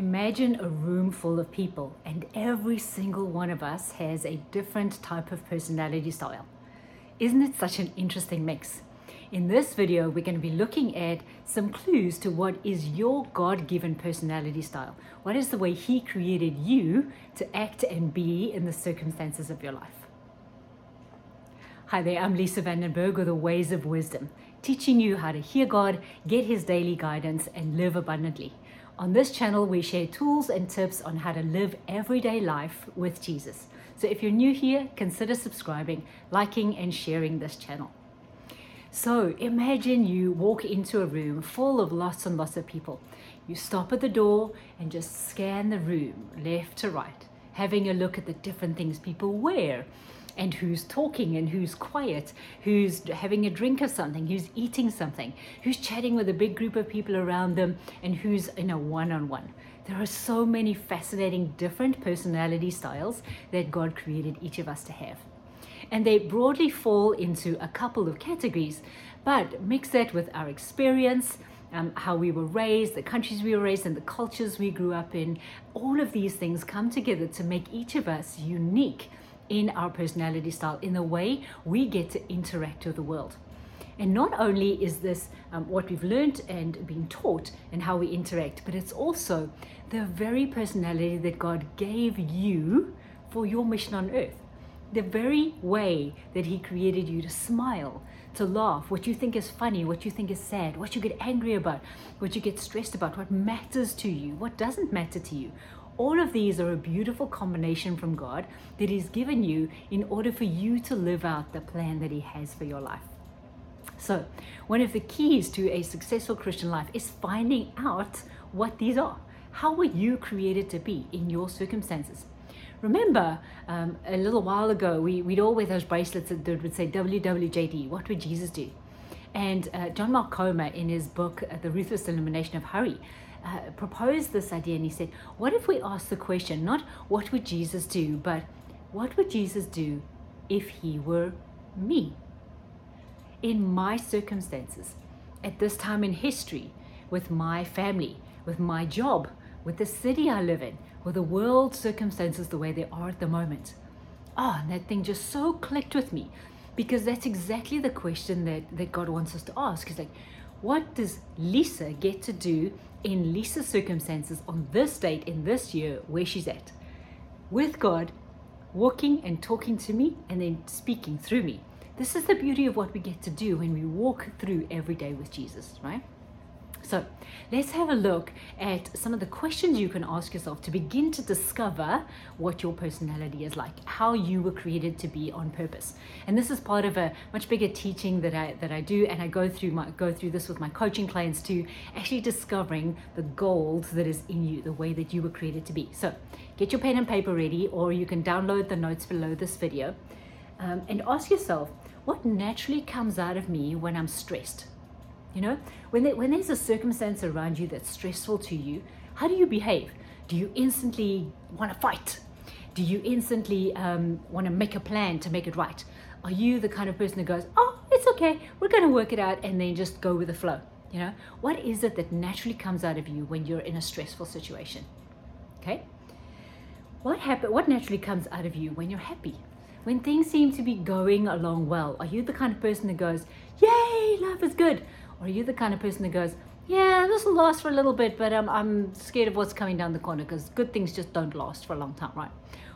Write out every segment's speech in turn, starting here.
Imagine a room full of people, and every single one of us has a different type of personality style. Isn't it such an interesting mix? In this video, we're going to be looking at some clues to what is your God given personality style. What is the way He created you to act and be in the circumstances of your life? Hi there, I'm Lisa Vandenberg with the Ways of Wisdom, teaching you how to hear God, get His daily guidance, and live abundantly. On this channel, we share tools and tips on how to live everyday life with Jesus. So if you're new here, consider subscribing, liking, and sharing this channel. So imagine you walk into a room full of lots and lots of people. You stop at the door and just scan the room left to right, having a look at the different things people wear and who's talking and who's quiet, who's having a drink of something, who's eating something, who's chatting with a big group of people around them, and who's in a one on one. There are so many fascinating different personality styles that God created each of us to have. And they broadly fall into a couple of categories, but mix that with our experience, um, how we were raised, the countries we were raised in, the cultures we grew up in. All of these things come together to make each of us unique in our personality style, in the way we get to interact with the world. And not only is this um, what we've learned and been taught and how we interact, but it's also the very personality that God gave you for your mission on earth. The very way that He created you to smile, to laugh, what you think is funny, what you think is sad, what you get angry about, what you get stressed about, what matters to you, what doesn't matter to you, all of these are a beautiful combination from God that He's given you in order for you to live out the plan that He has for your life. So, one of the keys to a successful Christian life is finding out what these are. How were you created to be in your circumstances? Remember, um, a little while ago, we, we'd all wear those bracelets that would say WWJD, what would Jesus do? And uh, John Mark Comer, in his book, uh, The Ruthless Elimination of Hurry, uh, proposed this idea and he said, What if we ask the question, not what would Jesus do, but what would Jesus do if he were me? In my circumstances, at this time in history, with my family, with my job, with the city I live in, with the world circumstances the way they are at the moment. Oh, and that thing just so clicked with me because that's exactly the question that, that God wants us to ask. He's like, what does Lisa get to do in Lisa's circumstances on this date in this year where she's at? With God, walking and talking to me and then speaking through me. This is the beauty of what we get to do when we walk through every day with Jesus, right? So let's have a look at some of the questions you can ask yourself to begin to discover what your personality is like, how you were created to be on purpose. And this is part of a much bigger teaching that I that I do, and I go through my go through this with my coaching clients too, actually discovering the gold that is in you, the way that you were created to be. So get your pen and paper ready, or you can download the notes below this video, um, and ask yourself, what naturally comes out of me when I'm stressed? You know, when, when there's a circumstance around you that's stressful to you, how do you behave? Do you instantly want to fight? Do you instantly um, want to make a plan to make it right? Are you the kind of person that goes, oh, it's okay, we're going to work it out, and then just go with the flow? You know, what is it that naturally comes out of you when you're in a stressful situation? Okay? What happen, what naturally comes out of you when you're happy? When things seem to be going along well, are you the kind of person that goes, Yay, life is good? Or are you the kind of person that goes, yeah, this will last for a little bit, but um, I'm scared of what's coming down the corner because good things just don't last for a long time, right?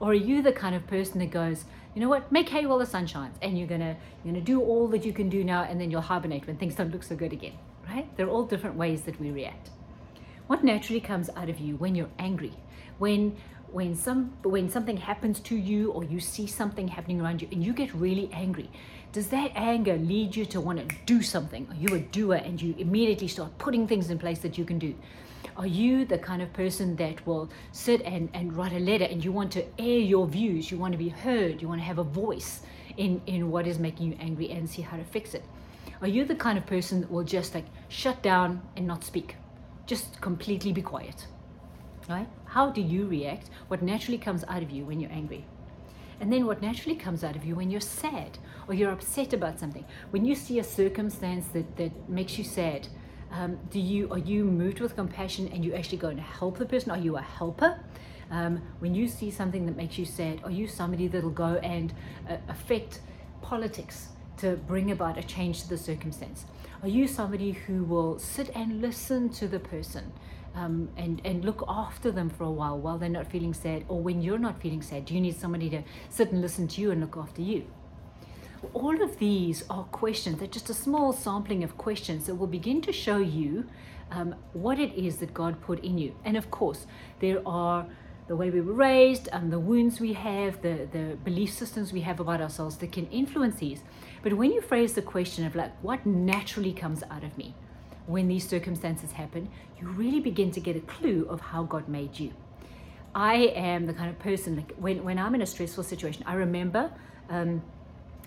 Or are you the kind of person that goes, you know what, make hay while the sun shines, and you're gonna you're gonna do all that you can do now, and then you'll hibernate when things don't look so good again, right? They're all different ways that we react. What naturally comes out of you when you're angry, when when some when something happens to you or you see something happening around you and you get really angry does that anger lead you to want to do something? Are you a doer and you immediately start putting things in place that you can do? Are you the kind of person that will sit and, and write a letter and you want to air your views you want to be heard you want to have a voice in in what is making you angry and see how to fix it? Are you the kind of person that will just like shut down and not speak? Just completely be quiet right? How do you react? What naturally comes out of you when you're angry? And then what naturally comes out of you when you're sad or you're upset about something. When you see a circumstance that, that makes you sad, Um, do you are you moved with compassion and you actually go and help the person? Are you a helper? Um, when you see something that makes you sad, are you somebody that'll go and uh, affect politics to bring about a change to the circumstance? Are you somebody who will sit and listen to the person um, and, and look after them for a while while they're not feeling sad? Or when you're not feeling sad, do you need somebody to sit and listen to you and look after you? All of these are questions, they're just a small sampling of questions that will begin to show you um, what it is that God put in you. And of course, there are the way we were raised, and the wounds we have, the, the belief systems we have about ourselves that can influence these. But when you phrase the question of like, what naturally comes out of me when these circumstances happen, you really begin to get a clue of how God made you. I am the kind of person like when, when I'm in a stressful situation, I remember um,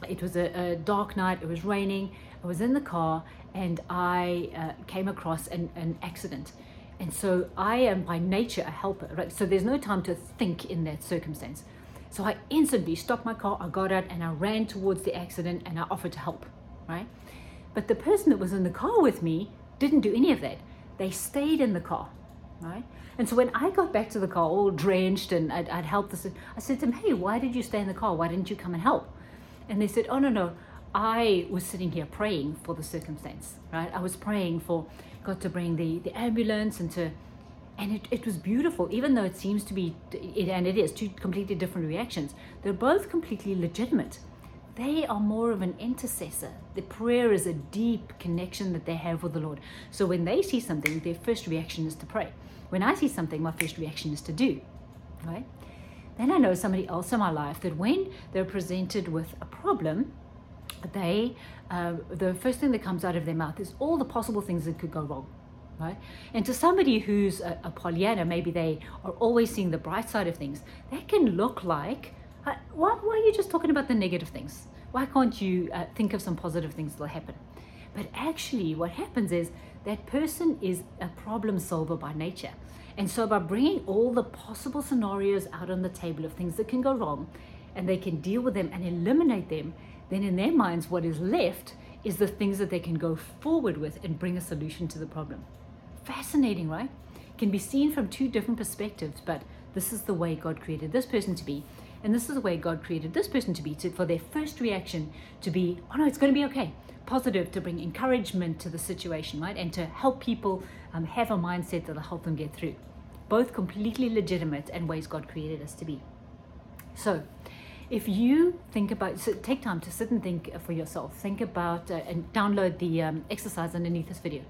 it was a, a, dark night, it was raining, I was in the car, and I uh, came across an, an accident and so I am by nature a helper, right? So there's no time to think in that circumstance. So I instantly stopped my car, I got out and I ran towards the accident and I offered to help, right? But the person that was in the car with me didn't do any of that. They stayed in the car, right? And so when I got back to the car all drenched and I'd, I'd helped this, I said to them, hey, why did you stay in the car? Why didn't you come and help? And they said, oh, no, no, I was sitting here praying for the circumstance, right? I was praying for God to bring the, the ambulance and to, and it, it was beautiful, even though it seems to be, it, and it is, two completely different reactions. They're both completely legitimate. They are more of an intercessor. The prayer is a deep connection that they have with the Lord. So when they see something, their first reaction is to pray. When I see something, my first reaction is to do, right? Then I know somebody else in my life that when they're presented with a problem, they uh, the first thing that comes out of their mouth is all the possible things that could go wrong right and to somebody who's a, a pollyanna maybe they are always seeing the bright side of things that can look like why, why, are you just talking about the negative things why can't you uh, think of some positive things that will happen but actually what happens is that person is a problem solver by nature and so by bringing all the possible scenarios out on the table of things that can go wrong and they can deal with them and eliminate them then in their minds, what is left is the things that they can go forward with and bring a solution to the problem. Fascinating, right? Can be seen from two different perspectives, but this is the way God created this person to be. And this is the way God created this person to be, to, for their first reaction to be, oh no, it's going to be okay. Positive, to bring encouragement to the situation, right? And to help people um, have a mindset that'll help them get through. Both completely legitimate and ways God created us to be. So, if you think about so take time to sit and think for yourself think about uh, and download the um, exercise underneath this video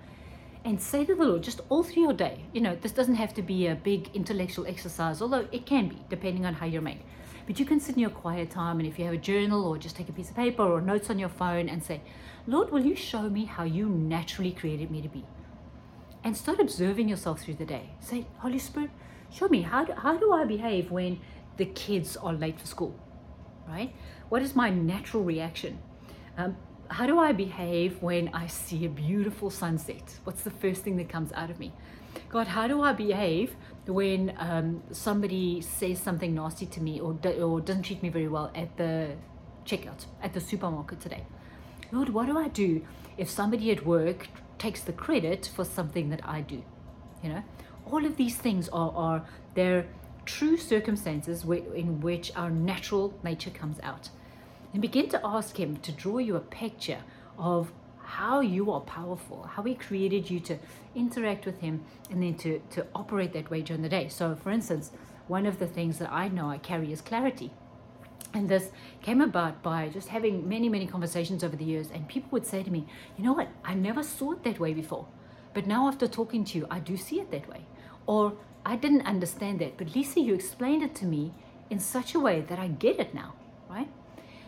and say to the lord just all through your day you know this doesn't have to be a big intellectual exercise although it can be depending on how you're made but you can sit in your quiet time and if you have a journal or just take a piece of paper or notes on your phone and say lord will you show me how you naturally created me to be and start observing yourself through the day say holy spirit show me how do, how do i behave when the kids are late for school right? What is my natural reaction? Um, how do I behave when I see a beautiful sunset? What's the first thing that comes out of me? God, how do I behave when um, somebody says something nasty to me or, or doesn't treat me very well at the checkout at the supermarket today? Lord, what do I do if somebody at work takes the credit for something that I do? You know, all of these things are, are they're true circumstances in which our natural nature comes out. And begin to ask Him to draw you a picture of how you are powerful, how He created you to interact with Him and then to, to operate that way during the day. So, for instance, one of the things that I know I carry is clarity. And this came about by just having many, many conversations over the years. And people would say to me, you know what, I never saw it that way before. But now, after talking to you, I do see it that way. Or I didn't understand that, but Lisa, you explained it to me in such a way that I get it now, right?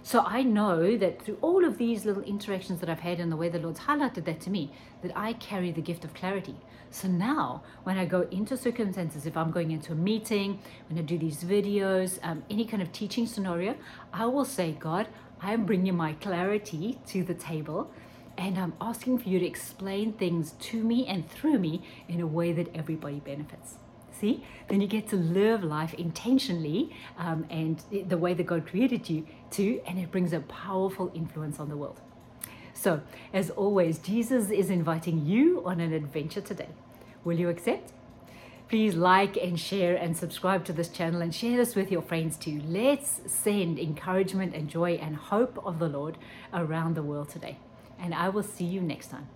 So I know that through all of these little interactions that I've had and the way the Lord's highlighted that to me, that I carry the gift of clarity. So now, when I go into circumstances, if I'm going into a meeting, when I do these videos, um, any kind of teaching scenario, I will say, God, I am bringing my clarity to the table and I'm asking for you to explain things to me and through me in a way that everybody benefits see, then you get to live life intentionally um, and the way that God created you to, and it brings a powerful influence on the world. So, as always, Jesus is inviting you on an adventure today. Will you accept? Please like and share and subscribe to this channel and share this with your friends too. Let's send encouragement and joy and hope of the Lord around the world today. And I will see you next time.